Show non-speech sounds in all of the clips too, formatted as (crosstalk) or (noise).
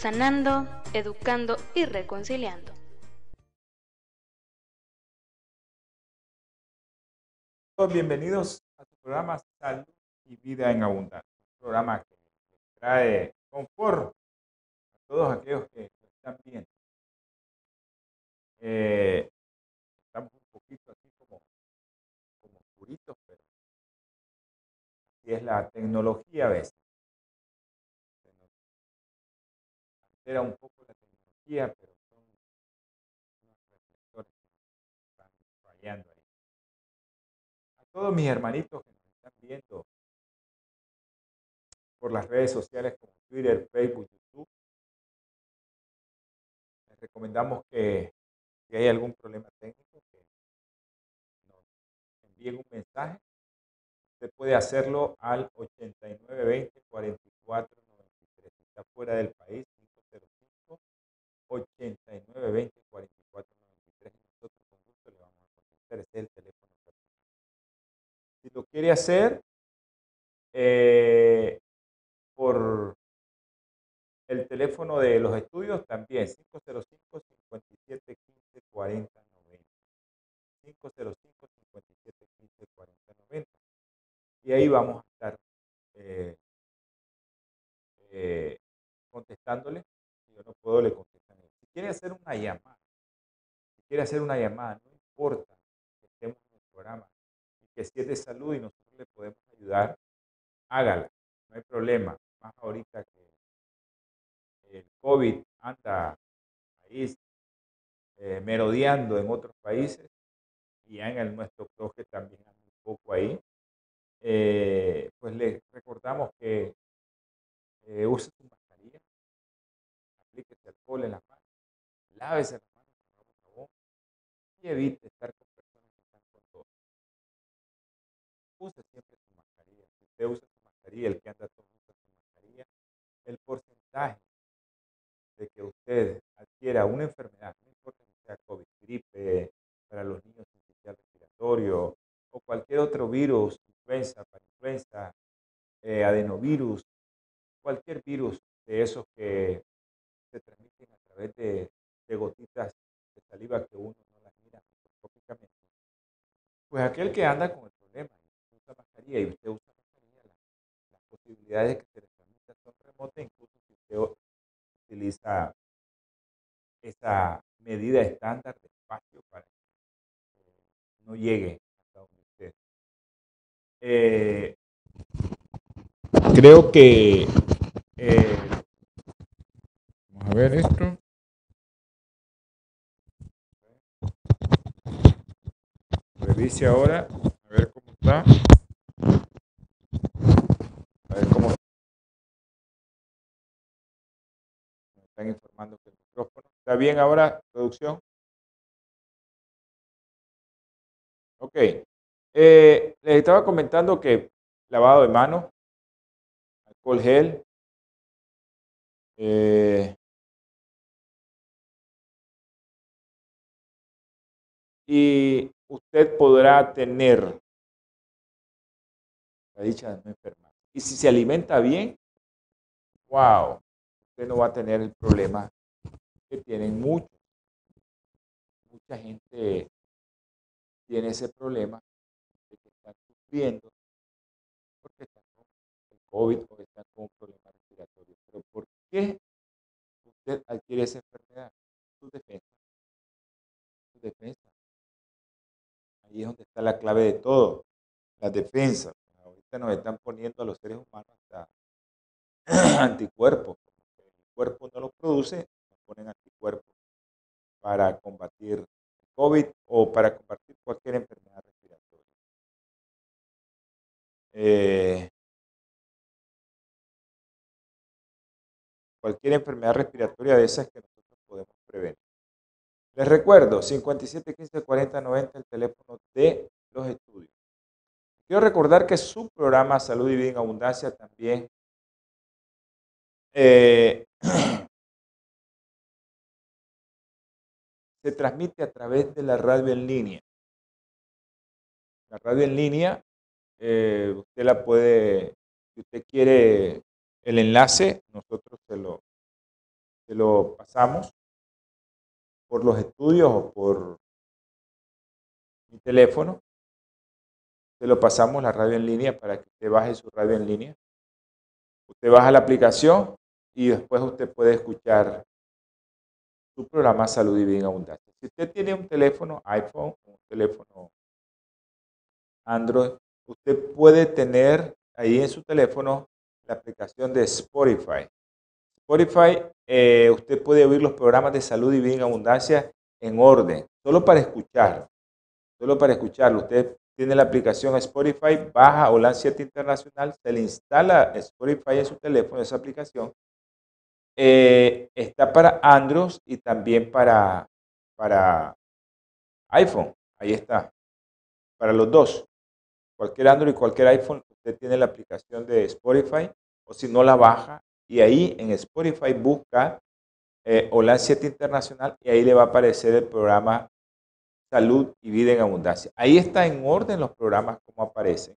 sanando, educando y reconciliando. Bienvenidos a tu programa Salud y Vida en Abundancia, un programa que trae confort a todos aquellos que están viendo. Eh, estamos un poquito aquí como, como oscuritos, pero así es la tecnología a veces. Era un poco la tecnología, pero son unos reflectores que están fallando ahí. A todos mis hermanitos que nos están viendo por las redes sociales como Twitter, Facebook, YouTube, les recomendamos que si hay algún problema técnico, que nos envíen un mensaje. Usted puede hacerlo al 8920 44 93. Si está fuera del país, 89 20 44 93 nosotros con gusto le vamos a contestar. Ese es el teléfono. Si lo quiere hacer eh, por el teléfono de los estudios, también 505 57 15 40 90. 505 57 15 40 90. Y ahí vamos a estar eh, eh, contestándole. Si yo no puedo, le contesto quiere hacer una llamada, si quiere hacer una llamada, no importa que estemos en el programa y que si es de salud y nosotros le podemos ayudar, hágala, no hay problema. Más ahorita que el COVID anda ahí eh, merodeando en otros países y en el nuestro creo que también anda un poco ahí. Eh, pues le recordamos que eh, use su mascarilla, aplíquese alcohol en la mano lávese las manos con jabón y evite estar con personas que están con todo. Use siempre su mascarilla. Si usted usa su mascarilla, el que anda todo usa su mascarilla, el porcentaje de que usted adquiera una enfermedad, no importa que sea COVID, gripe, para los niños sistema respiratorio o cualquier otro virus, influenza, para influenza, eh, adenovirus, cualquier virus de esos que se transmiten a través de de gotitas de saliva que uno no las mira microscópicamente. Pues aquel que anda con el problema y usa mascarilla y usted usa mascarilla, las, posibilidades de que se le transmita son remotas, incluso si usted utiliza esa medida estándar de espacio para que no llegue hasta donde usted. Eh, creo que eh, vamos a ver esto. Revise ahora, a ver cómo está. A ver cómo Me están informando que el micrófono. ¿Está bien ahora, producción? Ok. Eh, les estaba comentando que lavado de manos, alcohol gel, eh, y usted podrá tener la dicha de no enfermar. Y si se alimenta bien, wow, usted no va a tener el problema que tienen muchos. Mucha gente tiene ese problema de que están sufriendo porque están con el COVID o están con un problema respiratorio. Pero ¿por qué usted adquiere esa enfermedad? Su defensa. Su defensa Ahí es donde está la clave de todo, la defensa. Ahorita nos están poniendo a los seres humanos hasta (clears throat) anticuerpos. El cuerpo no los produce, nos ponen anticuerpos para combatir COVID o para combatir cualquier enfermedad respiratoria. Eh, cualquier enfermedad respiratoria de esas que nosotros podemos prevenir. Les recuerdo, 57 15 40 90 el teléfono de los estudios. Quiero recordar que su programa Salud y Vida en Abundancia también eh, (clears throat) se transmite a través de la radio en línea. La radio en línea, eh, usted la puede, si usted quiere el enlace, nosotros se lo, se lo pasamos por los estudios o por mi teléfono. Se lo pasamos la radio en línea para que usted baje su radio en línea. Usted baja la aplicación y después usted puede escuchar su programa Salud y Vida Abundancia. Si usted tiene un teléfono iPhone, un teléfono Android, usted puede tener ahí en su teléfono la aplicación de Spotify. Spotify, eh, usted puede oír los programas de salud y vida en abundancia en orden, solo para escuchar, solo para escucharlo. Usted tiene la aplicación Spotify, baja Olan 7 Internacional, se le instala Spotify en su teléfono, esa aplicación. Eh, está para Android y también para, para iPhone. Ahí está. Para los dos. Cualquier Android y cualquier iPhone, usted tiene la aplicación de Spotify o si no la baja y ahí en Spotify busca eh, Olan 7 Internacional y ahí le va a aparecer el programa Salud y Vida en Abundancia. Ahí está en orden los programas como aparecen,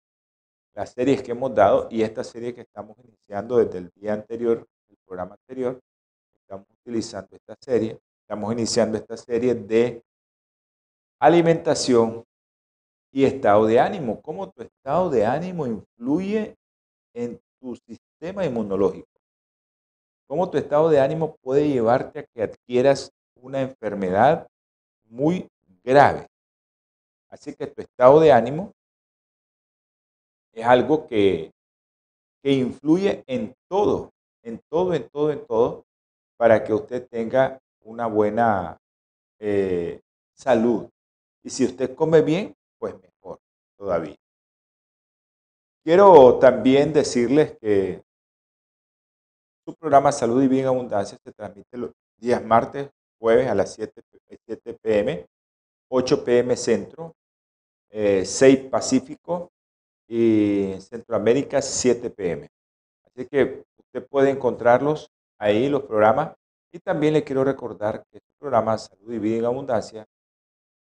las series que hemos dado y esta serie que estamos iniciando desde el día anterior, el programa anterior, estamos utilizando esta serie, estamos iniciando esta serie de alimentación y estado de ánimo. ¿Cómo tu estado de ánimo influye en tu sistema inmunológico? ¿Cómo tu estado de ánimo puede llevarte a que adquieras una enfermedad muy grave? Así que tu estado de ánimo es algo que, que influye en todo, en todo, en todo, en todo, para que usted tenga una buena eh, salud. Y si usted come bien, pues mejor todavía. Quiero también decirles que su programa Salud y Bien Abundancia se transmite los días martes, jueves a las 7, 7 pm, 8 pm Centro, 6 eh, Pacífico y Centroamérica 7 pm. Así que usted puede encontrarlos ahí, los programas. Y también le quiero recordar que este programa Salud y Vida en Abundancia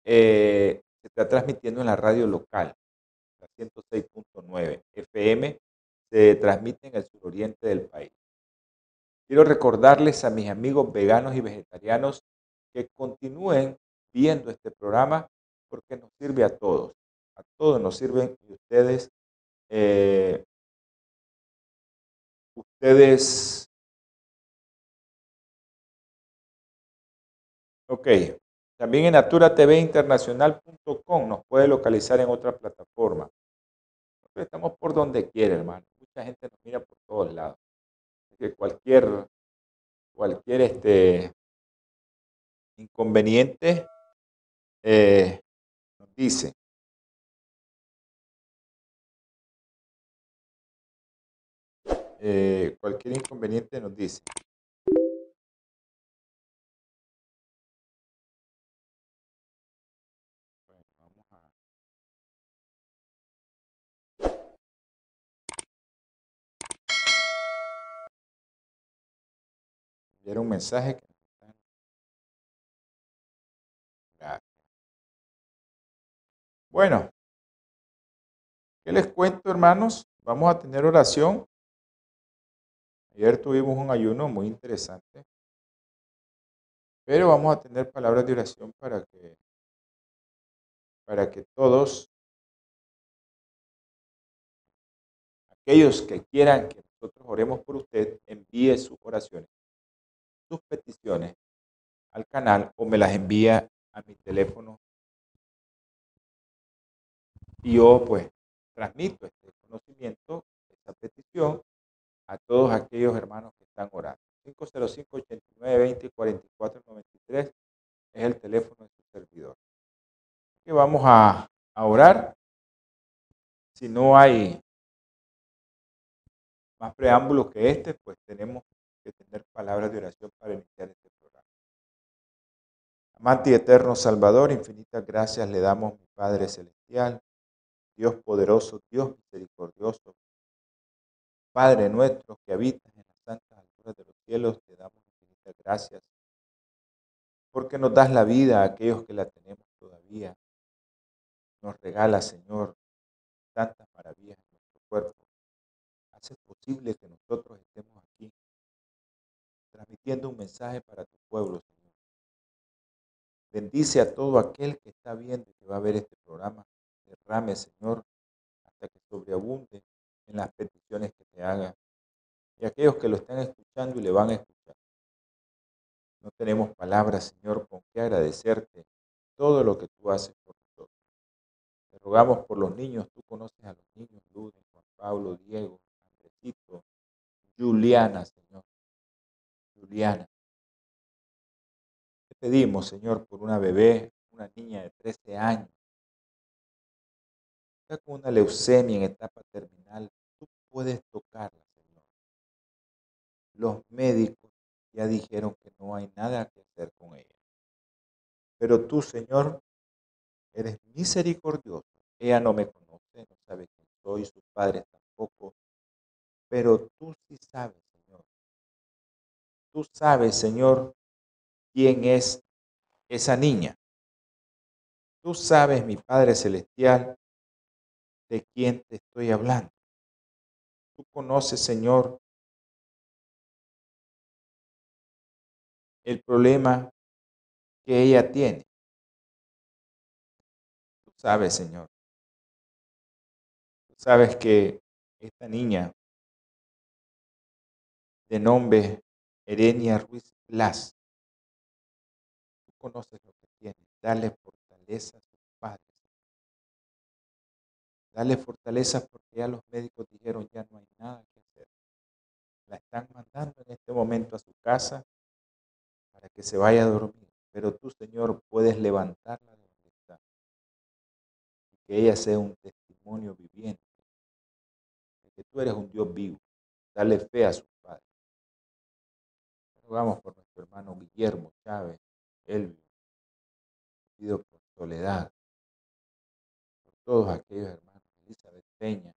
eh, se está transmitiendo en la radio local, la 106.9 FM, se transmite en el suroriente del país. Quiero recordarles a mis amigos veganos y vegetarianos que continúen viendo este programa porque nos sirve a todos. A todos nos sirven y ustedes, eh, ustedes, ok, también en naturaTVinternacional.com nos puede localizar en otra plataforma. Nosotros estamos por donde quiera, hermano. Mucha gente nos mira por todos lados. Que cualquier, cualquier este, inconveniente eh, nos dice. Eh, cualquier inconveniente nos dice. Era un mensaje que Bueno, ¿qué les cuento, hermanos? Vamos a tener oración. Ayer tuvimos un ayuno muy interesante. Pero vamos a tener palabras de oración para que para que todos aquellos que quieran que nosotros oremos por usted, envíe sus oraciones sus peticiones al canal o me las envía a mi teléfono y yo pues transmito este conocimiento, esta petición a todos aquellos hermanos que están orando. 505 89 20 44 93 es el teléfono de su servidor. Que vamos a, a orar. Si no hay más preámbulos que este, pues tenemos que tener palabras de oración para iniciar este programa. Amante y eterno Salvador, infinitas gracias le damos, mi Padre Celestial, Dios poderoso, Dios misericordioso, Padre nuestro que habitas en las santas alturas de los cielos, te damos infinitas gracias porque nos das la vida a aquellos que la tenemos todavía. Nos regala, Señor, tantas maravillas en nuestro cuerpo. Hace posible que nosotros estemos transmitiendo un mensaje para tu pueblo, Señor. Bendice a todo aquel que está viendo y que va a ver este programa. Derrame, Señor, hasta que sobreabunde en las peticiones que te haga. Y aquellos que lo están escuchando y le van a escuchar. No tenemos palabras, Señor, con que agradecerte todo lo que tú haces por nosotros. Te rogamos por los niños. Tú conoces a los niños, Lourdes, Juan Pablo, Diego, Andresito, Juliana, Señor. Juliana. Te pedimos, Señor, por una bebé, una niña de 13 años. Está con una leucemia en etapa terminal. Tú puedes tocarla, Señor. Los médicos ya dijeron que no hay nada que hacer con ella. Pero tú, Señor, eres misericordioso. Ella no me conoce, no sabe quién soy, sus padres tampoco. Pero tú sí sabes. Tú sabes, Señor, quién es esa niña. Tú sabes, mi Padre Celestial, de quién te estoy hablando. Tú conoces, Señor, el problema que ella tiene. Tú sabes, Señor. Tú sabes que esta niña de nombre Erenia Ruiz Blas, tú conoces lo que tiene. Dale fortaleza a sus padres. Dale fortaleza porque ya los médicos dijeron ya no hay nada que hacer. La están mandando en este momento a su casa para que se vaya a dormir. Pero tú, Señor, puedes levantarla de donde está. Y que ella sea un testimonio viviente. De que tú eres un Dios vivo. Dale fe a sus. Rogamos por nuestro hermano Guillermo Chávez, Elvio. Pido por Soledad. Por todos aquellos hermanos. Elizabeth Peña.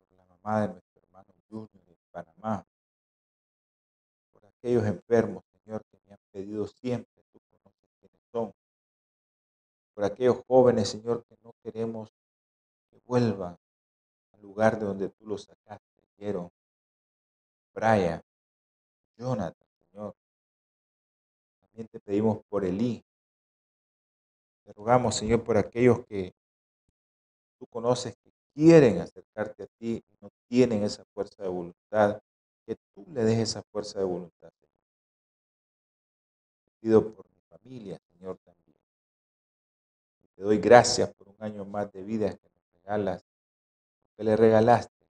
Por la mamá de nuestro hermano Junior de Panamá aquellos enfermos, Señor, que me han pedido siempre, tú conoces quiénes son. Por aquellos jóvenes, Señor, que no queremos que vuelvan al lugar de donde tú los sacaste. Quiero, Brian, Jonathan, Señor. También te pedimos por Elí. Te rogamos, Señor, por aquellos que tú conoces que quieren acercarte a ti y no tienen esa fuerza de voluntad que tú le des esa fuerza de voluntad, Señor. Te pido por mi familia, Señor, también. te doy gracias por un año más de vida que nos regalas, que le regalaste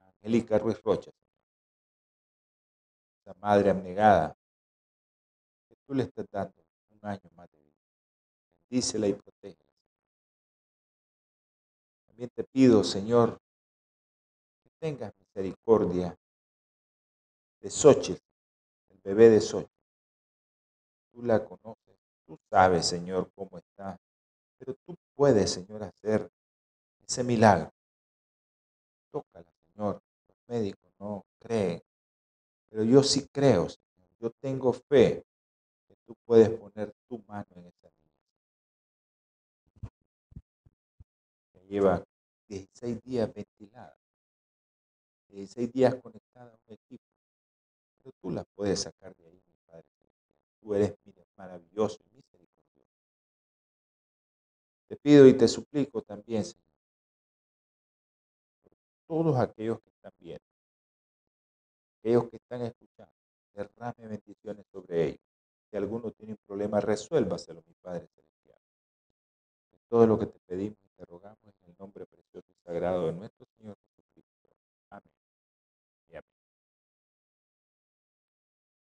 a Angélica Ruiz Rocha. Esa madre abnegada, que tú le estás dando un año más de vida. Bendícela y protégela. También te pido, Señor, tengas misericordia de Xochitl, el bebé de Xochitl. Tú la conoces, tú sabes, Señor, cómo está, pero tú puedes, Señor, hacer ese milagro. Tócala, Señor. Los médicos no creen, pero yo sí creo, Señor. Yo tengo fe que tú puedes poner tu mano en esa niña. lleva 16 días ventilada. 16 días conectada a un equipo. Pero tú la puedes sacar de ahí, mi Padre. Tú eres maravilloso y misericordioso. Te pido y te suplico también, Señor, todos aquellos que están viendo, aquellos que están escuchando, derrame bendiciones sobre ellos. Si alguno tiene un problema, resuélvaselo, mi Padre Celestial. todo lo que te pedimos y te rogamos en el nombre precioso y sagrado de nuestro Señor Jesucristo. Amén.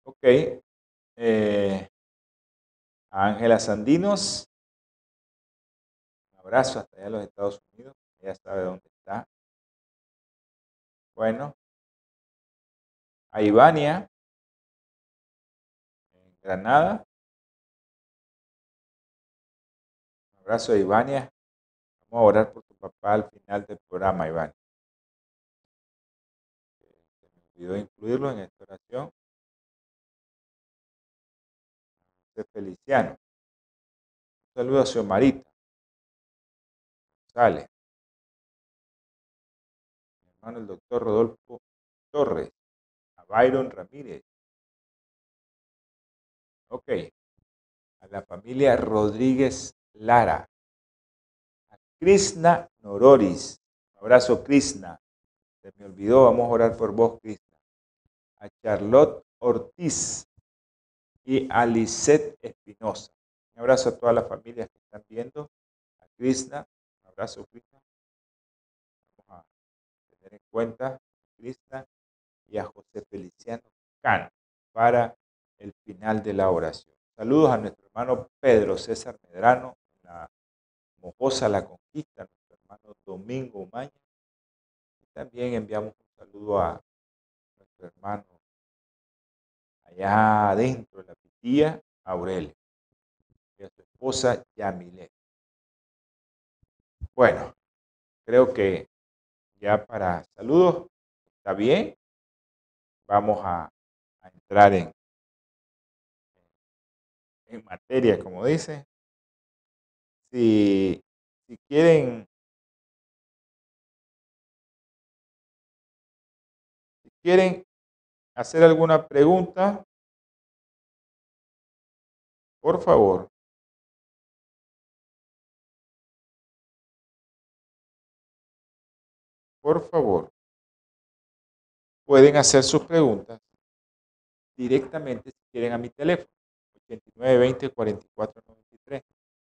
Ok. Eh, Ángela Sandinos. Un abrazo hasta allá en los Estados Unidos. Ella sabe dónde está. Bueno, a Ivania en Granada. Un abrazo a Ivania. Vamos a orar por tu papá al final del programa, Ivania. Se me olvidó incluirlo en esta oración. De Feliciano. Un saludo a Xiomarita. Sale. Mi hermano el doctor Rodolfo Torres. Byron Ramírez. Ok. A la familia Rodríguez Lara. A Krishna Nororis. Un abrazo, Krishna. Se me olvidó, vamos a orar por vos, Krishna. A Charlotte Ortiz y a Lisette Espinosa. Un abrazo a todas las familias que están viendo. A Krishna. Un abrazo, Krishna. Vamos a tener en cuenta Krishna y a José Feliciano Cano para el final de la oración. Saludos a nuestro hermano Pedro César Medrano, la Mojosa La Conquista, nuestro hermano Domingo Umaña. Y también enviamos un saludo a nuestro hermano allá adentro de la pitía, Aurelio, y a su esposa Yamile. Bueno, creo que ya para saludos está bien. Vamos a, entrar en, materia, como dice. Si quieren, si quieren hacer alguna pregunta, por favor. Por favor. Pueden hacer sus preguntas directamente si quieren a mi teléfono. 8920 4493.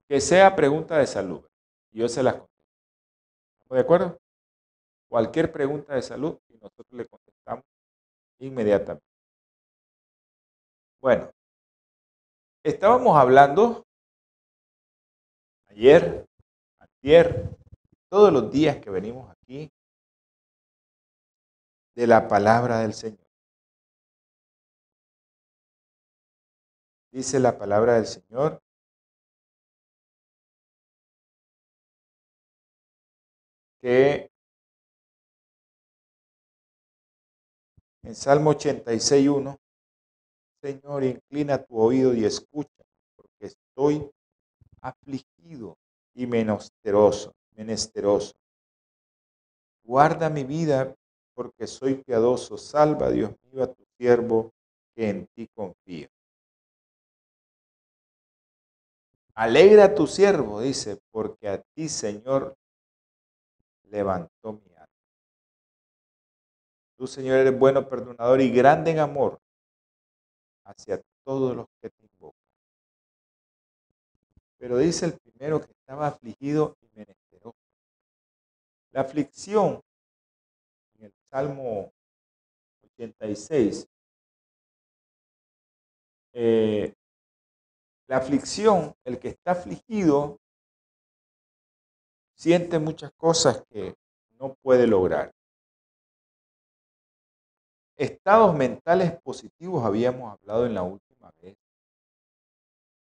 Que sea pregunta de salud. Yo se las contesto. ¿Estamos de acuerdo? Cualquier pregunta de salud y nosotros le contestamos inmediatamente. Bueno, estábamos hablando ayer, ayer, todos los días que venimos aquí de la palabra del Señor. Dice la palabra del Señor. Que en Salmo 86.1, Señor, inclina tu oído y escucha, porque estoy afligido y menesteroso, menesteroso. Guarda mi vida, porque soy piadoso. Salva, Dios mío, a tu siervo, que en ti confío. Alegra a tu siervo, dice, porque a ti, Señor, levantó mi alma. Tú, Señor, eres bueno, perdonador y grande en amor hacia todos los que te invocan. Pero dice el primero que estaba afligido y menesteroso. La aflicción Salmo 86 eh, la aflicción, el que está afligido, siente muchas cosas que no puede lograr. Estados mentales positivos habíamos hablado en la última vez.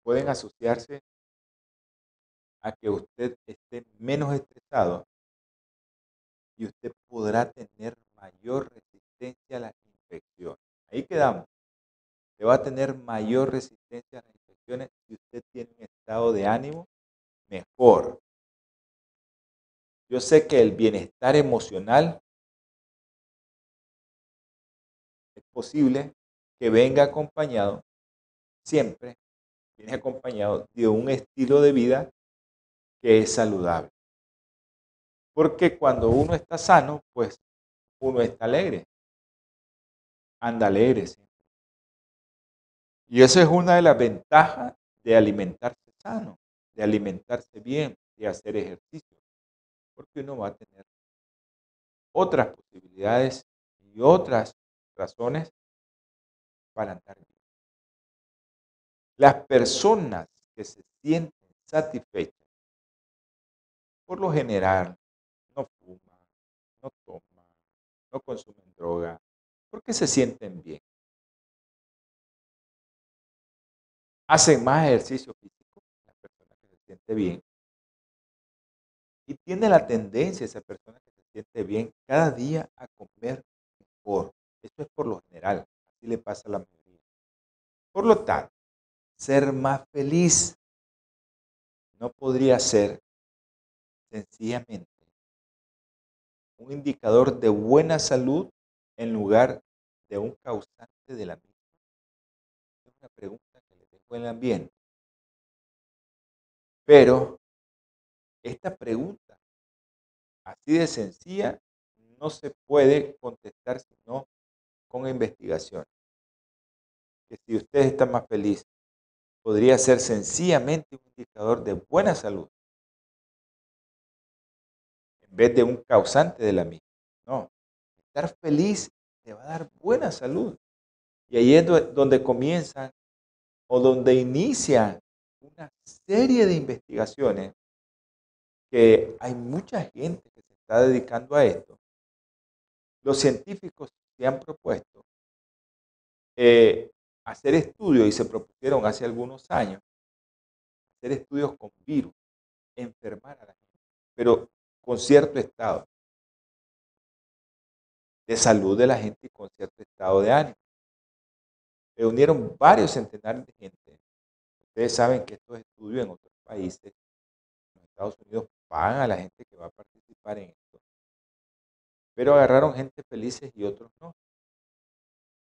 Pueden asociarse a que usted esté menos estresado y usted podrá tener mayor resistencia a las infecciones. Ahí quedamos. Va a tener mayor resistencia a las infecciones si usted tiene un estado de ánimo mejor. Yo sé que el bienestar emocional es posible que venga acompañado, siempre viene acompañado de un estilo de vida que es saludable. Porque cuando uno está sano, pues uno está alegre. Anda alegre siempre. Y eso es una de las ventajas de alimentarse sano, de alimentarse bien, de hacer ejercicio. Porque uno va a tener otras posibilidades y otras razones para andar bien. Las personas que se sienten satisfechas, por lo general, no fuman, no toman, no consumen droga, Porque se sienten bien. Hacen más ejercicio físico, la persona que se siente bien. Y tiene la tendencia esa persona que se siente bien cada día a comer mejor. Esto es por lo general, así le pasa a la mayoría. Por lo tanto, ser más feliz no podría ser sencillamente un indicador de buena salud en lugar de un causante de la misma? Es una pregunta que le dejo en el ambiente. Pero esta pregunta, así de sencilla, no se puede contestar sino con investigación. Que si usted está más feliz, podría ser sencillamente un indicador de buena salud vez de un causante de la misma. No, estar feliz te va a dar buena salud. Y ahí es donde comienza o donde inicia una serie de investigaciones que hay mucha gente que se está dedicando a esto. Los científicos se han propuesto eh, hacer estudios y se propusieron hace algunos años hacer estudios con virus, enfermar a la gente, pero con cierto estado de salud de la gente y con cierto estado de ánimo. Reunieron varios centenares de gente. Ustedes saben que estos estudios en otros países, en Estados Unidos, pagan a la gente que va a participar en esto. Pero agarraron gente felices y otros no.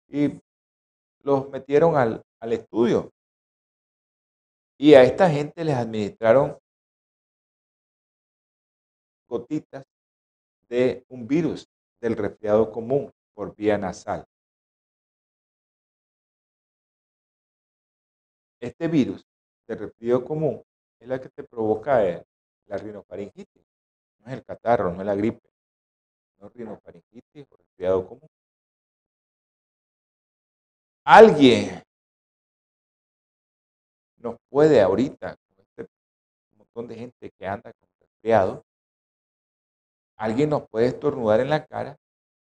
Y los metieron al, al estudio. Y a esta gente les administraron gotitas de un virus del resfriado común por vía nasal. Este virus del resfriado común es la que te provoca eh, la rinofaringitis. No es el catarro, no es la gripe. No es rinofaringitis o resfriado común. Alguien nos puede ahorita, con este montón de gente que anda con resfriado, alguien nos puede estornudar en la cara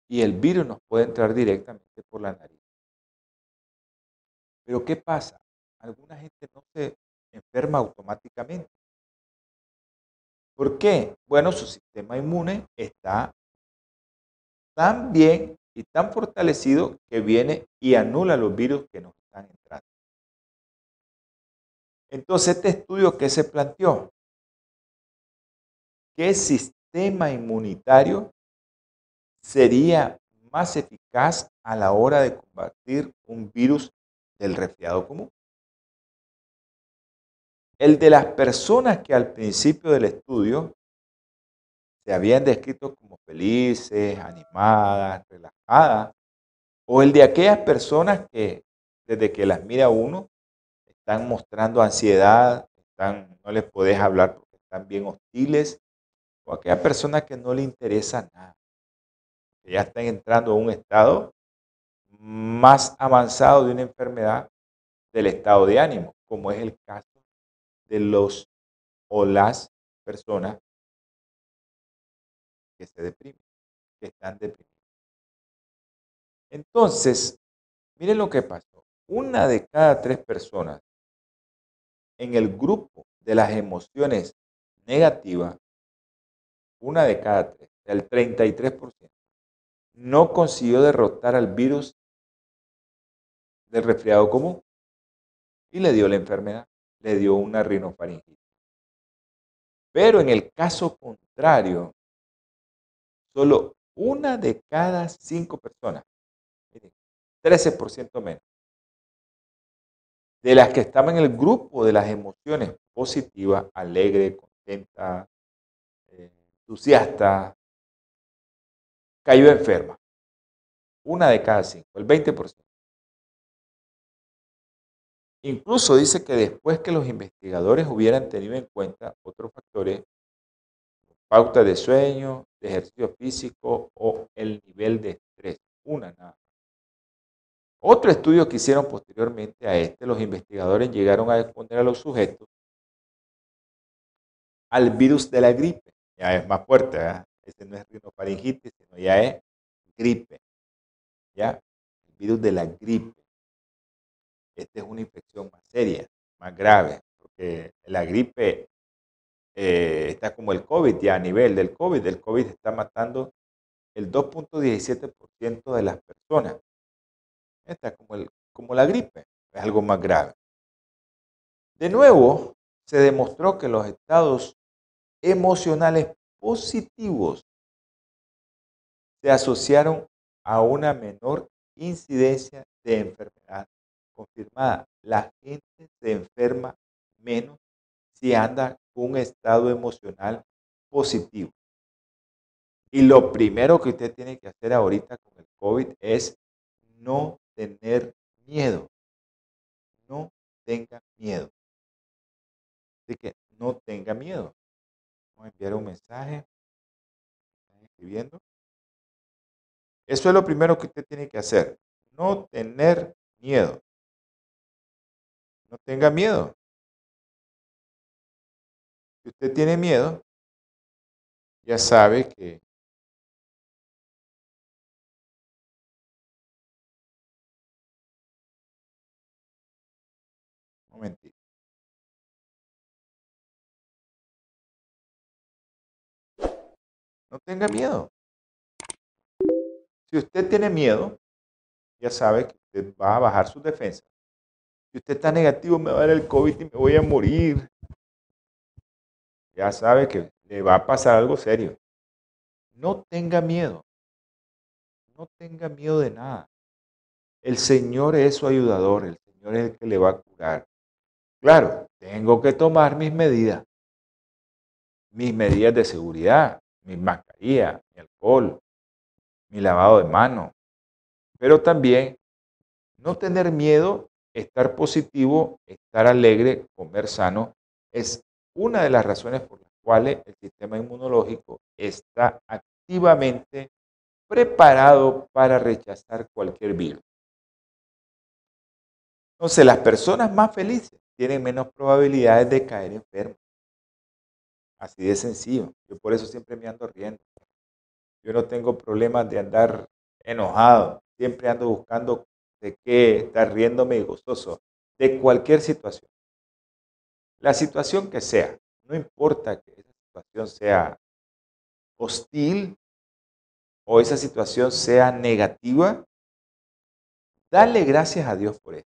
y el virus nos puede entrar directamente por la nariz. Pero ¿qué pasa? Alguna gente no se enferma automáticamente. ¿Por qué? Bueno, su sistema inmune está tan bien y tan fortalecido que viene y anula los virus que nos están entrando. Entonces, este estudio que se planteó, ¿qué sistema inmunitario sería más eficaz a la hora de combatir un virus del resfriado común? El de las personas que al principio del estudio se habían descrito como felices, animadas, relajadas, o el de aquellas personas que desde que las mira uno están mostrando ansiedad, están, no les podés hablar porque están bien hostiles, o aquella persona que no le interesa nada, ya están entrando a un estado más avanzado de una enfermedad del estado de ánimo, como es el caso de los o las personas que se deprimen, que están deprimidos. Entonces, miren lo que pasó. Una de cada tres personas en el grupo de las emociones negativas, una de cada tres, el 33%, no consiguió derrotar al virus del resfriado común y le dio la enfermedad, le dio una rinofaringitis. Pero en el caso contrario, solo una de cada cinco personas, 13% menos, de las que estaban en el grupo de las emociones positivas, alegre, contenta, entusiasta, cayó enferma. Una de cada cinco, el 20%. Incluso dice que después que los investigadores hubieran tenido en cuenta otros factores pauta de sueño, de ejercicio físico o el nivel de estrés. Una nada. Otro estudio que hicieron posteriormente a este, los investigadores llegaron a exponer a los sujetos al virus de la gripe. Ya es más fuerte, ¿verdad? Ese no es rinofaringitis, sino ya es gripe. ¿ya? El virus de la gripe. Esta es una infección más seria, más grave, porque la gripe eh, está como el COVID, ya a nivel del COVID. El COVID está matando el 2.17% de las personas. Está como, el, como la gripe, es algo más grave. De nuevo, se demostró que los estados emocionales positivos se asociaron a una menor incidencia de enfermedad confirmada. La gente se enferma menos si anda con un estado emocional positivo. Y lo primero que usted tiene que hacer ahorita con el COVID es no tener miedo. No tenga miedo. Así que no tenga miedo. Vamos a enviar un mensaje. Escribiendo. Eso es lo primero que usted tiene que hacer. No tener miedo. No tenga miedo. Si usted tiene miedo, ya sabe que No tenga miedo. Si usted tiene miedo, ya sabe que usted va a bajar su defensa. Si usted está negativo, me va a dar el COVID y me voy a morir. Ya sabe que le va a pasar algo serio. No tenga miedo. No tenga miedo de nada. El Señor es su ayudador. El Señor es el que le va a curar. Claro, tengo que tomar mis medidas. Mis medidas de seguridad, mi mascarilla, mi alcohol, mi lavado de manos. Pero también no tener miedo, estar positivo, estar alegre, comer sano, es una de las razones por las cuales el sistema inmunológico está activamente preparado para rechazar cualquier virus. Entonces, las personas más felices tienen menos probabilidades de caer enfermos. Así de sencillo. Yo por eso siempre me ando riendo. Yo no tengo problemas de andar enojado. Siempre ando buscando de qué estar riéndome y gozoso de cualquier situación. La situación que sea, no importa que esa situación sea hostil o esa situación sea negativa, dale gracias a Dios por eso.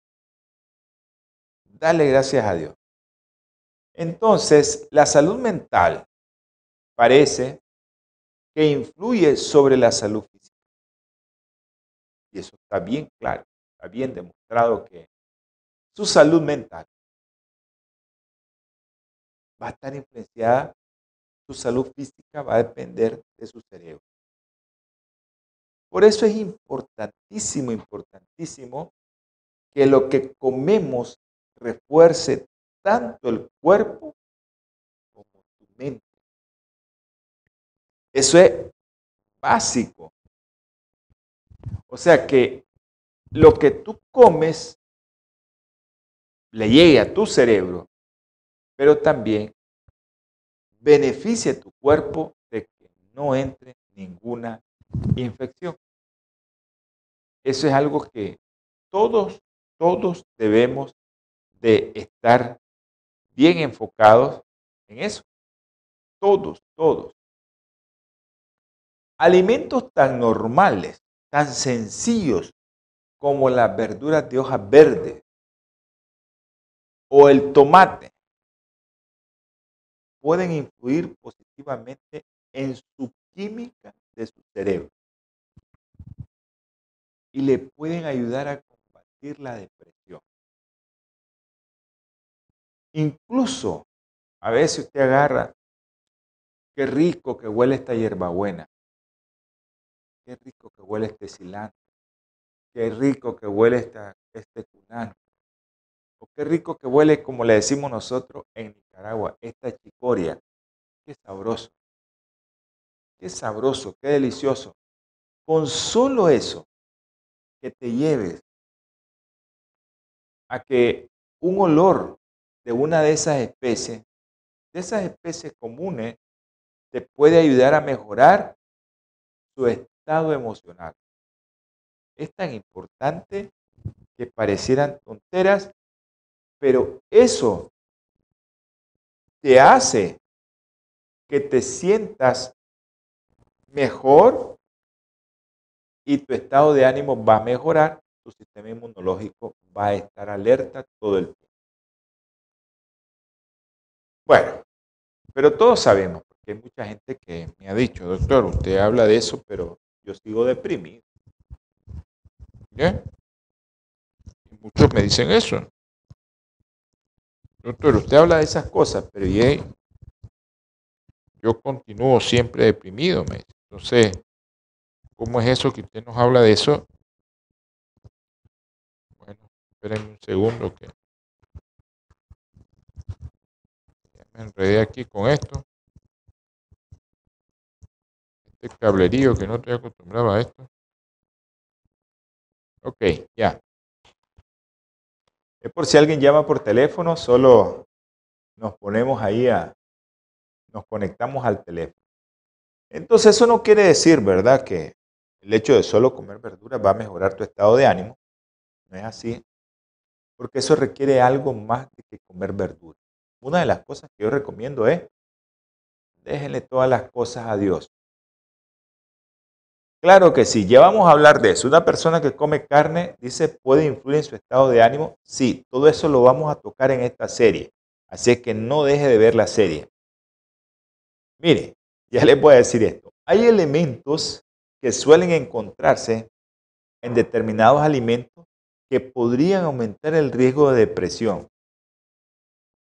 Dale gracias a Dios. Entonces, la salud mental parece que influye sobre la salud física. Y eso está bien claro, está bien demostrado que su salud mental va a estar influenciada, su salud física va a depender de su cerebro. Por eso es importantísimo, importantísimo que lo que comemos refuerce tanto el cuerpo como tu mente. Eso es básico. O sea que lo que tú comes le llegue a tu cerebro, pero también beneficia a tu cuerpo de que no entre ninguna infección. Eso es algo que todos, todos debemos de estar bien enfocados en eso. Todos, todos. Alimentos tan normales, tan sencillos como las verduras de hojas verdes o el tomate pueden influir positivamente en su química de su cerebro y le pueden ayudar a combatir la depresión. Incluso a veces usted agarra, qué rico que huele esta hierbabuena, qué rico que huele este cilantro, qué rico que huele esta, este cunano, o qué rico que huele, como le decimos nosotros en Nicaragua, esta chicoria, qué sabroso, qué sabroso, qué delicioso. Con solo eso, que te lleves a que un olor de una de esas especies, de esas especies comunes, te puede ayudar a mejorar su estado emocional. es tan importante que parecieran tonteras, pero eso te hace que te sientas mejor y tu estado de ánimo va a mejorar, tu sistema inmunológico va a estar alerta todo el tiempo. Bueno, pero todos sabemos, porque hay mucha gente que me ha dicho, doctor, usted habla de eso, pero yo sigo deprimido. ¿Qué? Y muchos me dicen eso. Doctor, usted habla de esas cosas, pero yo continúo siempre deprimido. Me Entonces, ¿cómo es eso que usted nos habla de eso? Bueno, esperen un segundo que me enredé aquí con esto. Este cablerío que no estoy acostumbrado a esto. Ok, ya. Es por si alguien llama por teléfono, solo nos ponemos ahí a, nos conectamos al teléfono. Entonces eso no quiere decir, ¿verdad?, que el hecho de solo comer verduras va a mejorar tu estado de ánimo. No es así. Porque eso requiere algo más que comer verduras. Una de las cosas que yo recomiendo es, déjenle todas las cosas a Dios. Claro que sí, ya vamos a hablar de eso. Una persona que come carne, dice, puede influir en su estado de ánimo. Sí, todo eso lo vamos a tocar en esta serie. Así que no deje de ver la serie. Mire, ya les voy a decir esto. Hay elementos que suelen encontrarse en determinados alimentos que podrían aumentar el riesgo de depresión.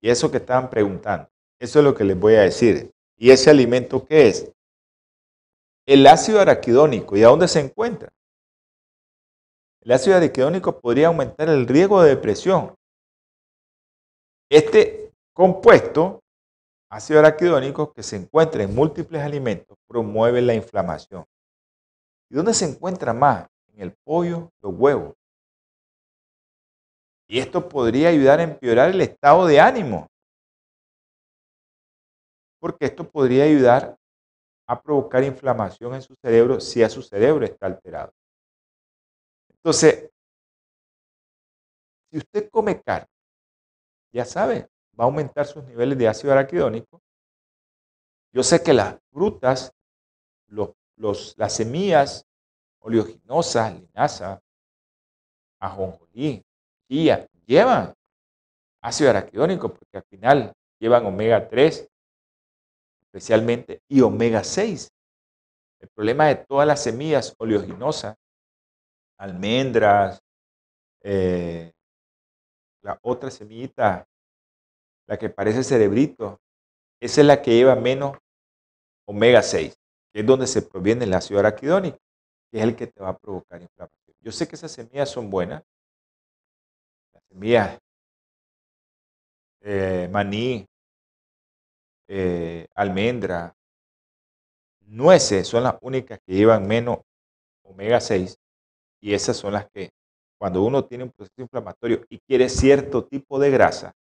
Y eso que estaban preguntando, eso es lo que les voy a decir. ¿Y ese alimento qué es? El ácido araquidónico, ¿y a dónde se encuentra? El ácido araquidónico podría aumentar el riesgo de depresión. Este compuesto, ácido araquidónico, que se encuentra en múltiples alimentos, promueve la inflamación. ¿Y dónde se encuentra más? En el pollo, los huevos. Y esto podría ayudar a empeorar el estado de ánimo. Porque esto podría ayudar a provocar inflamación en su cerebro si a su cerebro está alterado. Entonces, si usted come carne, ya sabe, va a aumentar sus niveles de ácido araquidónico. Yo sé que las frutas, los, las semillas oleaginosas, linaza, ajonjolí, llevan ácido araquidónico porque al final llevan omega 3 especialmente, y omega 6. El problema de todas las semillas oleaginosas, almendras, eh, la otra semillita, la que parece cerebrito, esa es la que lleva menos omega 6, que es donde se proviene el ácido araquidónico, que es el que te va a provocar inflamación. Yo sé que esas semillas son buenas, semillas eh, maní, eh, almendra, nueces son las únicas que llevan menos omega 6 y esas son las que cuando uno tiene un proceso inflamatorio y quiere cierto tipo de grasa,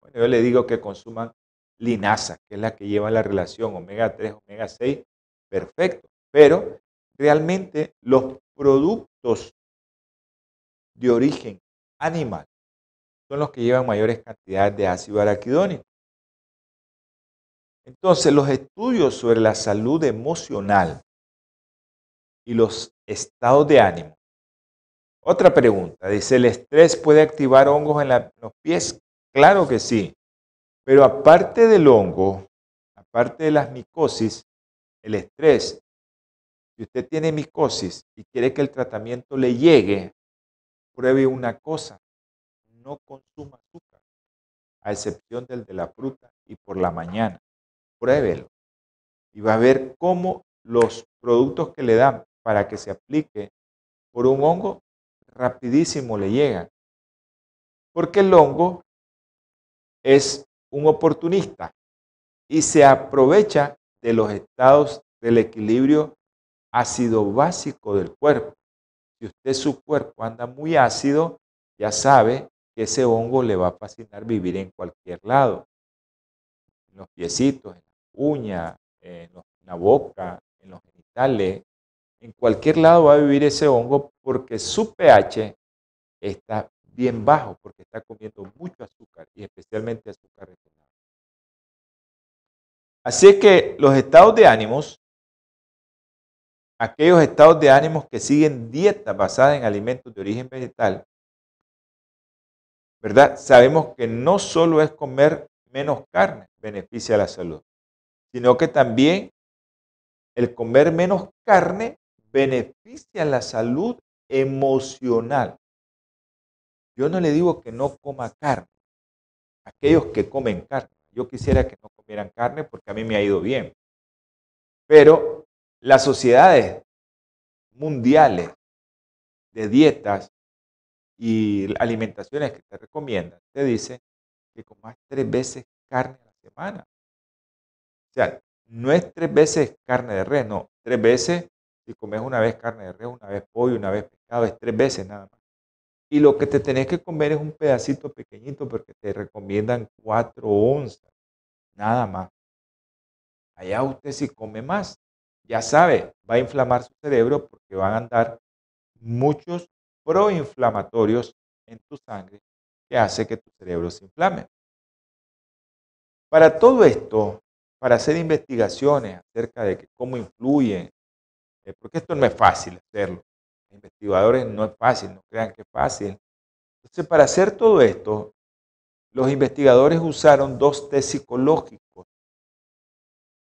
bueno, yo le digo que consuman linaza, que es la que lleva la relación omega 3, omega 6, perfecto. Pero realmente los productos de origen animal son los que llevan mayores cantidades de ácido araquidónico. Entonces, los estudios sobre la salud emocional y los estados de ánimo. Otra pregunta, dice, ¿el estrés puede activar hongos en, los pies? Claro que sí, pero aparte del hongo, aparte de las micosis, el estrés, si usted tiene micosis y quiere que el tratamiento le llegue, pruebe una cosa, no consuma azúcar, a excepción del de la fruta y por la mañana pruébelo. Y va a ver cómo los productos que le dan para que se aplique por un hongo, rapidísimo le llegan. Porque el hongo es un oportunista y se aprovecha de los estados del equilibrio ácido básico del cuerpo. Si usted su cuerpo anda muy ácido, ya sabe ese hongo le va a fascinar vivir en cualquier lado. En los piecitos, en uña, en la boca, en los genitales, en cualquier lado va a vivir ese hongo porque su pH está bien bajo, porque está comiendo mucho azúcar y especialmente azúcar refinada. Así es que los estados de ánimos, aquellos estados de ánimos que siguen dietas basadas en alimentos de origen vegetal, ¿verdad? Sabemos que no solo es comer menos carne beneficia la salud, sino que también el comer menos carne beneficia la salud emocional. Yo no le digo que no coma carne. Aquellos que comen carne. Yo quisiera que no comieran carne porque a mí me ha ido bien. Pero las sociedades mundiales de dietas y alimentaciones que te recomiendan, te dicen que comas tres veces carne a la semana. O sea, no es tres veces carne de res, no, tres veces, si comes una vez carne de res, una vez pollo, una vez pescado, es tres veces nada más. Y lo que te tenés que comer es un pedacito pequeñito porque te recomiendan cuatro onzas, nada más. Allá usted si come más, ya sabe, va a inflamar su cerebro porque van a andar muchos proinflamatorios en tu sangre que hace que tu cerebro se inflame. Para todo esto, para hacer investigaciones acerca de cómo influyen, eh, porque esto no es fácil hacerlo. Investigadores no es fácil, no crean que es fácil. Entonces, para hacer todo esto, los investigadores usaron dos test psicológicos.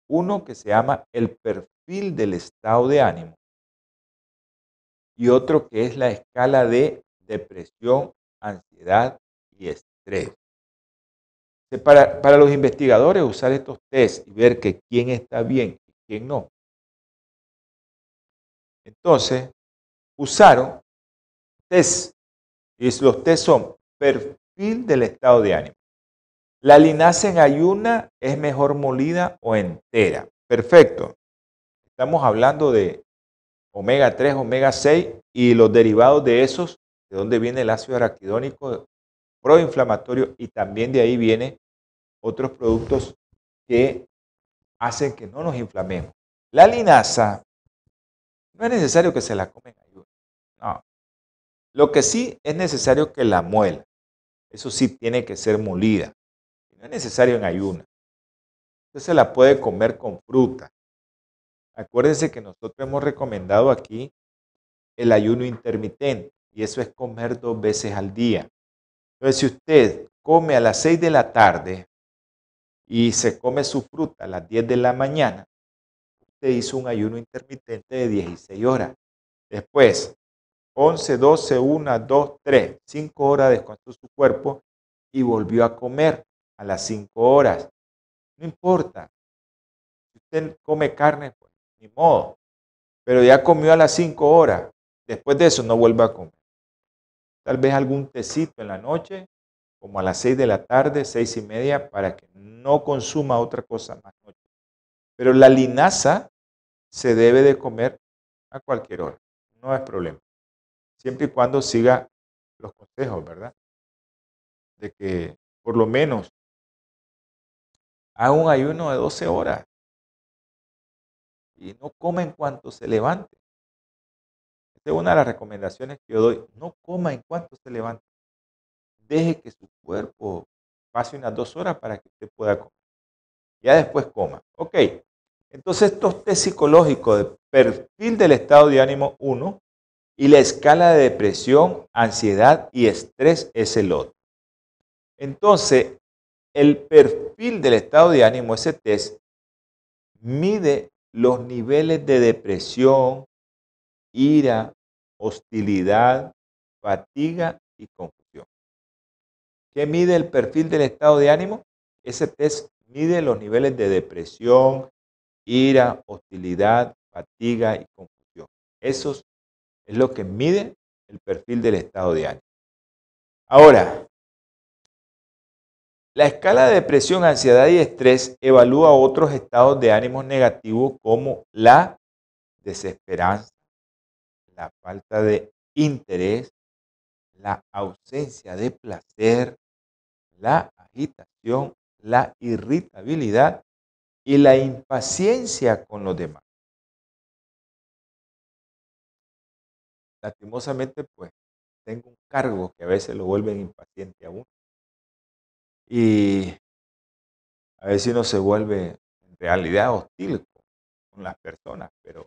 Uno que se llama el perfil del estado de ánimo y otro que es la escala de depresión, ansiedad y estrés. Para, para los investigadores usar estos test y ver que quién está bien y quién no. Entonces, usaron test. Y los test son perfil del estado de ánimo. La linaza en ayuna es mejor molida o entera. Perfecto. Estamos hablando de omega 3, omega 6 y los derivados de esos, de donde viene el ácido araquidónico proinflamatorio y también de ahí viene otros productos que hacen que no nos inflamemos. La linaza no es necesario que se la comen en ayuno. No. Lo que sí es necesario que la muela. Eso sí tiene que ser molida. No es necesario en ayuno. Usted se la puede comer con fruta. Acuérdense que nosotros hemos recomendado aquí el ayuno intermitente y eso es comer dos veces al día. Entonces, si usted come a las 6 de la tarde y se come su fruta a las 10 de la mañana, usted hizo un ayuno intermitente de 16 horas. Después, 11, 12, 1, 2, 3, 5 horas descansó su cuerpo y volvió a comer a las 5 horas. No importa. Si usted come carne, ni modo. Pero ya comió a las 5 horas. Después de eso no vuelva a comer. Tal vez algún tecito en la noche, como a las 6 de la tarde, 6 y media, para que no consuma otra cosa más noche. Pero la linaza se debe de comer a cualquier hora. No es problema. Siempre y cuando siga los consejos, ¿verdad? De que por lo menos haga un ayuno de 12 horas y no coma en cuanto se levante. Esta es una de las recomendaciones que yo doy. No coma en cuanto se levante. Deje que su cuerpo pase unas dos horas para que usted pueda comer. Ya después coma. Ok. Entonces estos test psicológicos de perfil del estado de ánimo 1 y la escala de depresión, ansiedad y estrés es el otro. Entonces, el perfil del estado de ánimo, ese test, mide los niveles de depresión, ira, hostilidad, fatiga y confusión. ¿Qué mide el perfil del estado de ánimo? Ese test mide los niveles de depresión, ira, hostilidad, fatiga y confusión. Eso es lo que mide el perfil del estado de ánimo. Ahora, la escala de depresión, ansiedad y estrés evalúa otros estados de ánimo negativos como la desesperanza, la falta de interés, la ausencia de placer, la agitación, la irritabilidad y la impaciencia con los demás. lastimosamente, pues tengo un cargo que a veces lo vuelven impaciente a uno. Y a veces uno se vuelve en realidad hostil con las personas, pero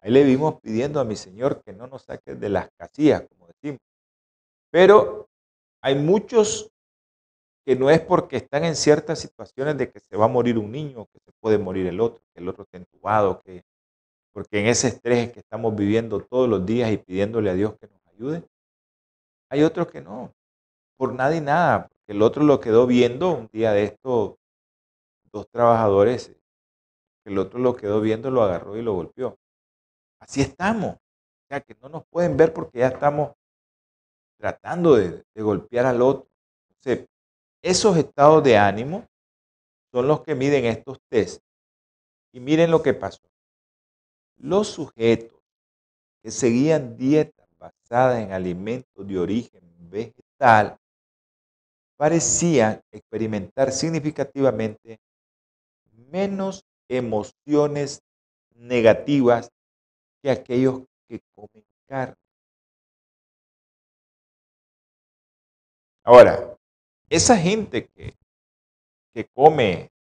ahí le vimos pidiendo a mi Señor que no nos saque de las casillas, como decimos. Pero hay muchos que no es porque están en ciertas situaciones de que se va a morir un niño, que se puede morir el otro, que el otro está entubado, que porque en ese estrés que estamos viviendo todos los días y pidiéndole a Dios que nos ayude, hay otros que no, por nada y nada, el otro lo quedó viendo un día de estos dos trabajadores, el otro lo quedó viendo, lo agarró y lo golpeó. Así estamos. O sea, que no nos pueden ver porque ya estamos tratando de, golpear al otro. Esos estados de ánimo son los que miden estos test. Y miren lo que pasó. Los sujetos que seguían dietas basadas en alimentos de origen vegetal parecían experimentar significativamente menos emociones negativas que aquellos que comen carne. Ahora, esa gente que, que come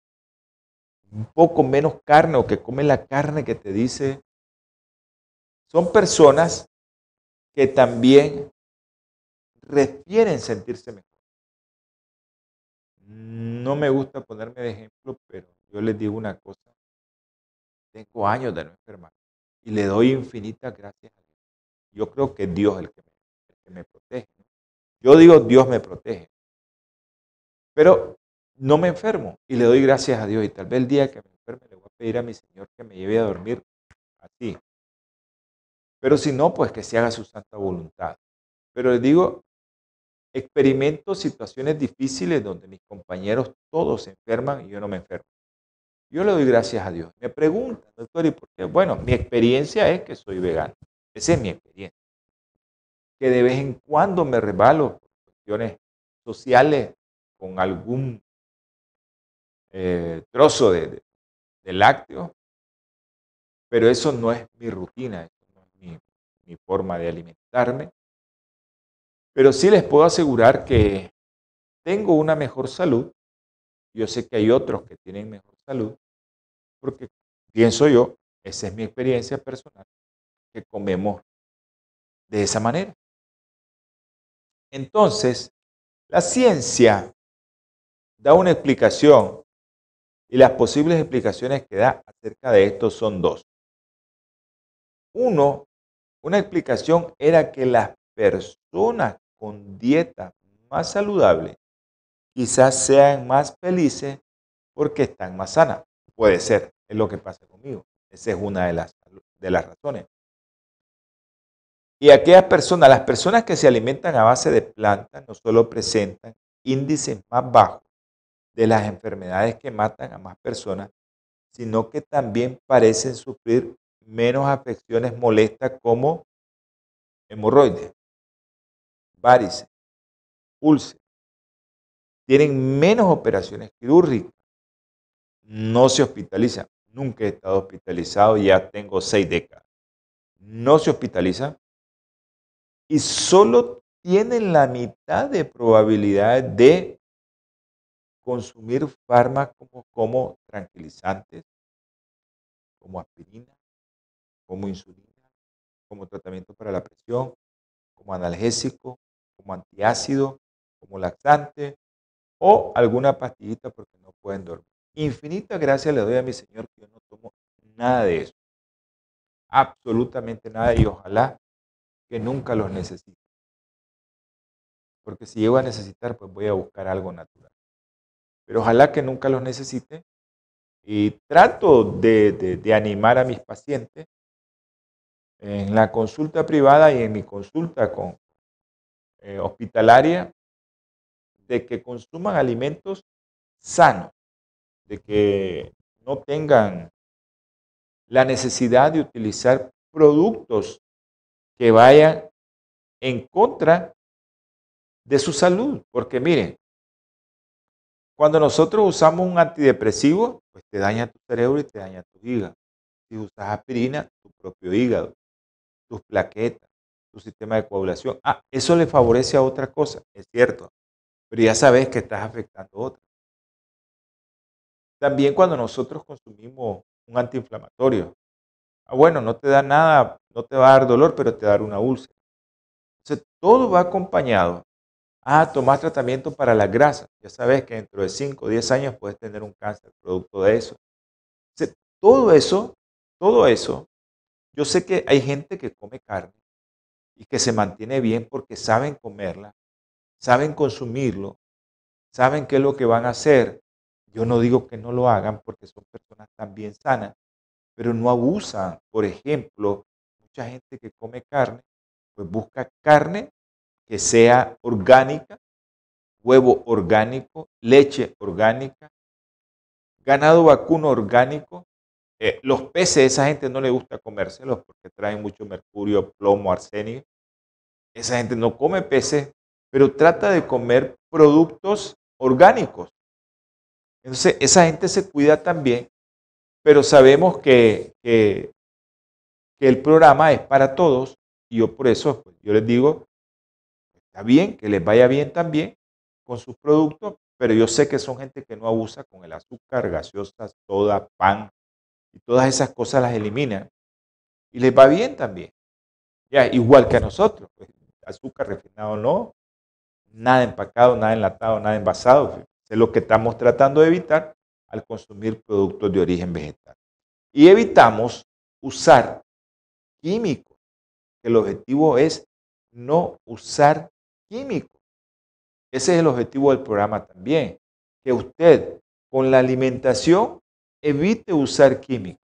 un poco menos carne o que come la carne que te dice, son personas que también refieren sentirse mejor. No me gusta ponerme de ejemplo, pero yo les digo una cosa. Tengo años de no enfermar y le doy infinitas gracias a Dios. Yo creo que Dios es el que me, el que me protege. Yo digo, Dios me protege. Pero no me enfermo y le doy gracias a Dios. Y tal vez el día que me enferme le voy a pedir a mi Señor que me lleve a dormir así. Pero si no, pues que se haga su santa voluntad. Pero les digo, experimento situaciones difíciles donde mis compañeros todos se enferman y yo no me enfermo. Yo le doy gracias a Dios. Me preguntan, doctor, ¿y por qué? Bueno, mi experiencia es que soy vegano. Esa es mi experiencia. Que de vez en cuando me rebalo por cuestiones sociales con algún eh, trozo de, lácteo, pero eso no es mi rutina, eso no es mi forma de alimentarme. Pero sí les puedo asegurar que tengo una mejor salud. Yo sé que hay otros que tienen mejor salud, porque pienso yo, esa es mi experiencia personal, que comemos de esa manera. Entonces, la ciencia da una explicación y las posibles explicaciones que da acerca de esto son dos. Uno, una explicación era que las personas con dieta más saludable quizás sean más felices porque están más sanas. Puede ser, es lo que pasa conmigo. Esa es una de las, de las razones. Y aquellas personas, las personas que se alimentan a base de plantas, no solo presentan índices más bajos de las enfermedades que matan a más personas, sino que también parecen sufrir menos afecciones molestas como hemorroides, varices, úlceras. Tienen menos operaciones quirúrgicas. No se hospitalizan. Nunca he estado hospitalizado, ya tengo seis décadas. No se hospitalizan y solo tienen la mitad de probabilidad de consumir fármacos como tranquilizantes, como aspirina, como insulina, como tratamiento para la presión, como analgésico, como antiácido, como laxante o alguna pastillita porque no pueden dormir. Infinita gracias le doy a mi Señor que yo no tomo nada de eso. Absolutamente nada y ojalá que nunca los necesite. Porque si llego a necesitar, pues voy a buscar algo natural. Pero ojalá que nunca los necesite. Y trato de, animar a mis pacientes en la consulta privada y en mi consulta con eh, hospitalaria de que consuman alimentos sanos, de que no tengan la necesidad de utilizar productos que vayan en contra de su salud. Porque miren, cuando nosotros usamos un antidepresivo, pues te daña tu cerebro y te daña tu hígado. Si usas aspirina, tu propio hígado, tus plaquetas, tu sistema de coagulación. Ah, eso le favorece a otra cosa, es cierto, pero ya sabes que estás afectando a otra. También cuando nosotros consumimos un antiinflamatorio, ah, bueno, no te da nada, no te va a dar dolor, pero te va a dar una úlcera. Entonces, todo va acompañado. Ah, tomar tratamiento para la grasa. Ya sabes que dentro de 5 o 10 años puedes tener un cáncer producto de eso. Entonces, todo eso, todo eso, yo sé que hay gente que come carne y que se mantiene bien porque saben comerla, saben consumirlo, saben qué es lo que van a hacer. Yo no digo que no lo hagan porque son personas también sanas, pero no abusan. Por ejemplo, mucha gente que come carne, pues busca carne que sea orgánica, huevo orgánico, leche orgánica, ganado vacuno orgánico. Eh, los peces, esa gente no le gusta comérselos porque traen mucho mercurio, plomo, arsenio. Esa gente no come peces, pero trata de comer productos orgánicos. Entonces, esa gente se cuida también, pero sabemos que, el programa es para todos y yo por eso, pues, yo les digo, está bien, que les vaya bien también con sus productos, pero yo sé que son gente que no abusa con el azúcar, gaseosas, soda, pan y todas esas cosas las eliminan y les va bien también. Ya, igual que a nosotros. Pues azúcar refinado no, nada empacado, nada enlatado, nada envasado. Es lo que estamos tratando de evitar al consumir productos de origen vegetal. Y evitamos usar químicos, el objetivo es no usar químicos. Ese es el objetivo del programa también, que usted con la alimentación evite usar químicos.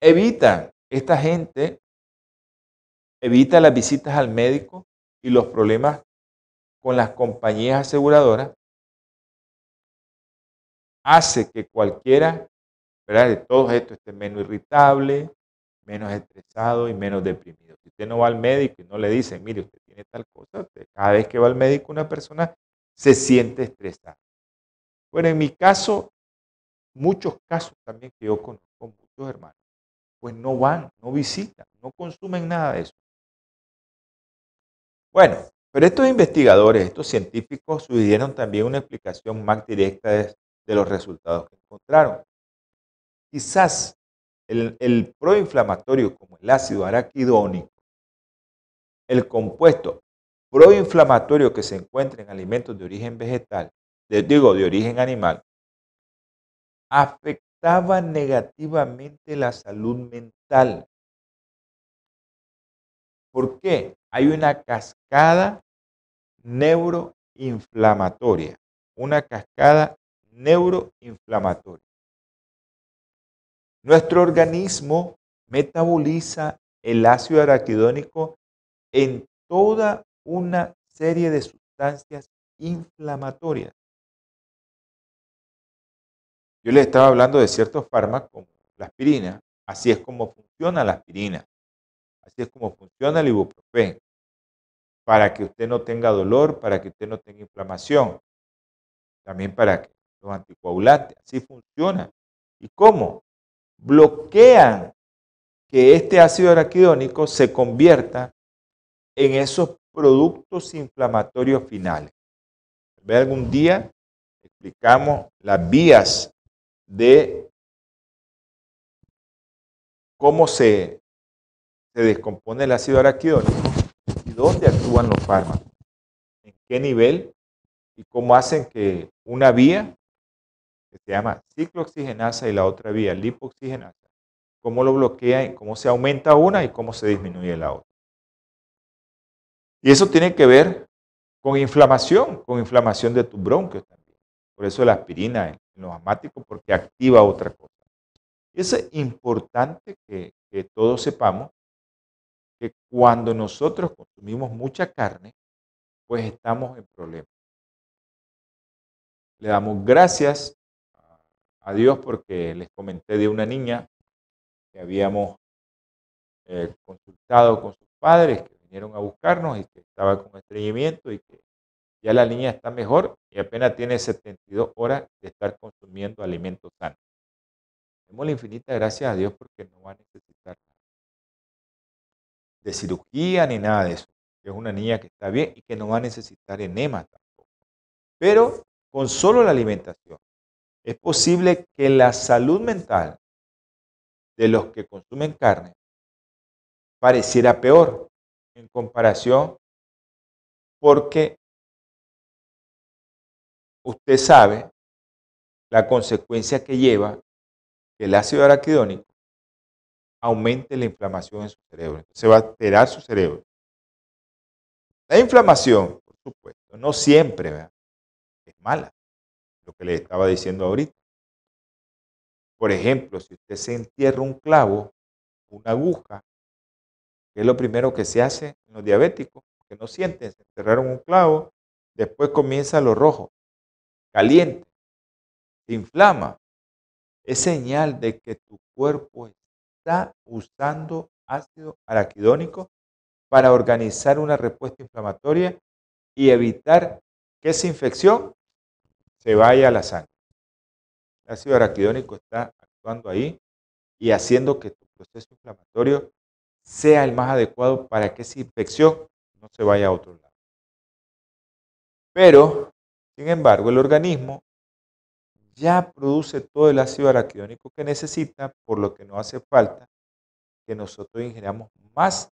Evita esta gente evita las visitas al médico y los problemas con las compañías aseguradoras, hace que cualquiera de todos estos esté menos irritable, menos estresado y menos deprimido. Si usted no va al médico y no le dicen, mire, usted tiene tal cosa, cada vez que va al médico una persona se siente estresada. Bueno, en mi caso, muchos casos también que yo conozco, muchos hermanos, pues no van, no visitan, no consumen nada de eso. Bueno, pero estos investigadores, estos científicos, sugirieron también una explicación más directa de, los resultados que encontraron. Quizás el, proinflamatorio como el ácido araquidónico, el compuesto proinflamatorio que se encuentra en alimentos de origen vegetal, digo, de origen animal, afectaba negativamente la salud mental. ¿Por qué? Hay una cascada neuroinflamatoria, una cascada neuroinflamatoria. Nuestro organismo metaboliza el ácido araquidónico en toda una serie de sustancias inflamatorias. Yo les estaba hablando de ciertos fármacos como la aspirina, así es como funciona la aspirina, así es como funciona el ibuprofeno para que usted no tenga dolor, para que usted no tenga inflamación. También para que los anticoagulantes, así funciona. ¿Y cómo? Bloquean que este ácido araquidónico se convierta en esos productos inflamatorios finales. Ve algún día explicamos las vías de cómo se, se descompone el ácido araquidónico dónde actúan los fármacos, en qué nivel y cómo hacen que una vía, que se llama ciclooxigenasa y la otra vía lipoxigenasa, cómo lo bloquea y cómo se aumenta una y cómo se disminuye la otra. Y eso tiene que ver con inflamación, con inflamación de tus bronquios también. Por eso la aspirina en los asmáticos, porque activa otra cosa. Es importante que, que todos sepamos que cuando nosotros consumimos mucha carne, pues estamos en problemas. Le damos gracias a Dios porque les comenté de una niña que habíamos eh, consultado con sus padres, que vinieron a buscarnos y que estaba con estreñimiento y que ya la niña está mejor y apenas tiene 72 horas de estar consumiendo alimentos sanos. Demos la infinita gracias a Dios porque no va a necesitar de cirugía ni nada de eso. Es una niña que está bien y que no va a necesitar enema tampoco. Pero con solo la alimentación es posible que la salud mental de los que consumen carne pareciera peor en comparación porque usted sabe la consecuencia que lleva el ácido araquidónico aumente la inflamación en su cerebro. Se va a alterar su cerebro. La inflamación, por supuesto, no siempre es mala, lo que le estaba diciendo ahorita. Por ejemplo, si usted se entierra un clavo, una aguja, que es lo primero que se hace en los diabéticos, que no sienten, se enterraron un clavo, después comienza lo rojo, caliente, se inflama. Es señal de que tu cuerpo está usando ácido araquidónico para organizar una respuesta inflamatoria y evitar que esa infección se vaya a la sangre. El ácido araquidónico está actuando ahí y haciendo que tu proceso inflamatorio sea el más adecuado para que esa infección no se vaya a otro lado. Pero, sin embargo, el organismo ya produce todo el ácido araquidónico que necesita, por lo que no hace falta que nosotros ingiramos más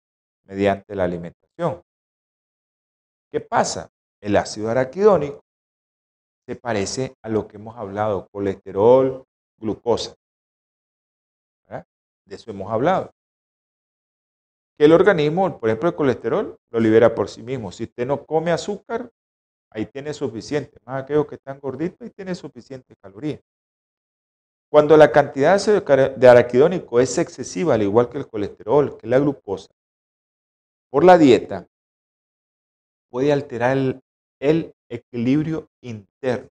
mediante la alimentación. ¿Qué pasa? El ácido araquidónico se parece a lo que hemos hablado, colesterol, glucosa. De eso hemos hablado. Que el organismo, por ejemplo, el colesterol, lo libera por sí mismo. Si usted no come azúcar, ahí tiene suficiente. Más aquellos que están gorditos, ahí tiene suficiente calorías. Cuando la cantidad de araquidónico es excesiva, al igual que el colesterol, que la glucosa, por la dieta, puede alterar el, el equilibrio interno.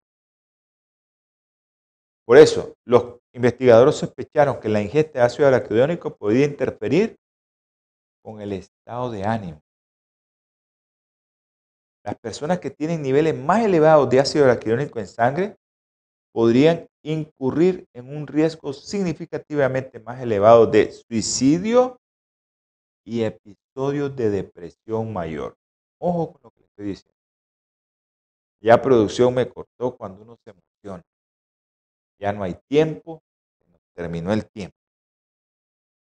Por eso, los investigadores sospecharon que la ingesta de ácido araquidónico podía interferir con el estado de ánimo. Las personas que tienen niveles más elevados de ácido araquidónico en sangre podrían incurrir en un riesgo significativamente más elevado de suicidio y episodios de depresión mayor. Ojo con lo que le estoy diciendo. Ya producción me cortó cuando uno se emociona. Ya no hay tiempo, terminó el tiempo.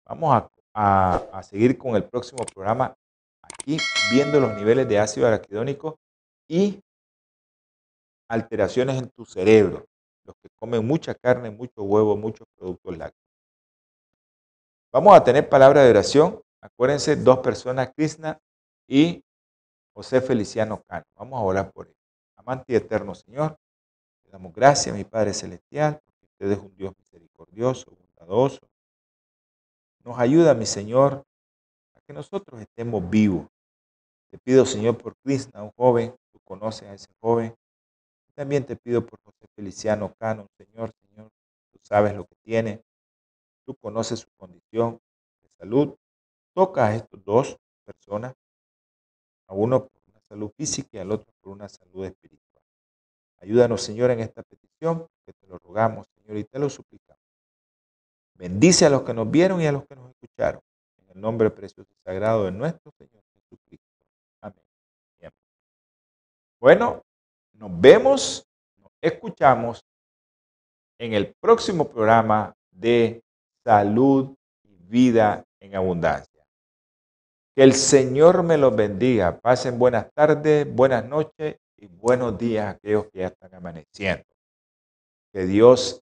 Vamos a, a seguir con el próximo programa aquí viendo los niveles de ácido araquidónico y alteraciones en tu cerebro, los que comen mucha carne, mucho huevo, muchos productos lácteos. Vamos a tener palabra de oración. Acuérdense, dos personas, Krishna y José Feliciano Cano. Vamos a orar por él. Amante y eterno Señor, te damos gracias, mi Padre Celestial, porque usted es un Dios misericordioso, bondadoso. Nos ayuda, mi Señor, que nosotros estemos vivos. Te pido, Señor, por Krishna, un joven, tú conoces a ese joven. También te pido por José Feliciano Cano, Señor, Señor, tú sabes lo que tiene, tú conoces su condición de salud. Toca a estos dos personas, a uno por una salud física y al otro por una salud espiritual. Ayúdanos, Señor, en esta petición, que te lo rogamos, Señor, y te lo suplicamos. Bendice a los que nos vieron y a los que nos escucharon. El nombre precioso y sagrado de nuestro Señor Jesucristo. Amén. Bueno, nos vemos, nos escuchamos en el próximo programa de Salud y Vida en Abundancia. Que el Señor me los bendiga. Pasen buenas tardes, buenas noches y buenos días a aquellos que ya están amaneciendo. Que Dios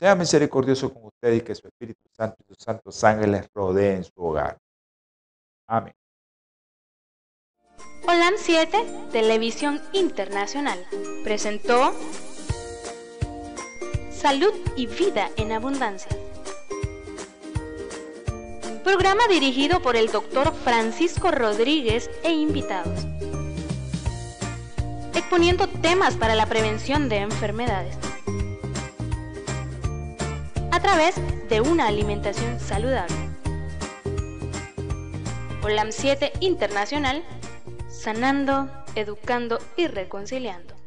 sea misericordioso con ustedes y que su Espíritu Santo y sus santos ángeles rodeen su hogar. Amén. Holan 7, Televisión Internacional, presentó Salud y Vida en Abundancia. Programa dirigido por el doctor Francisco Rodríguez e invitados. Exponiendo temas para la prevención de enfermedades. A través de una alimentación saludable. Holam 7 Internacional, sanando, educando y reconciliando.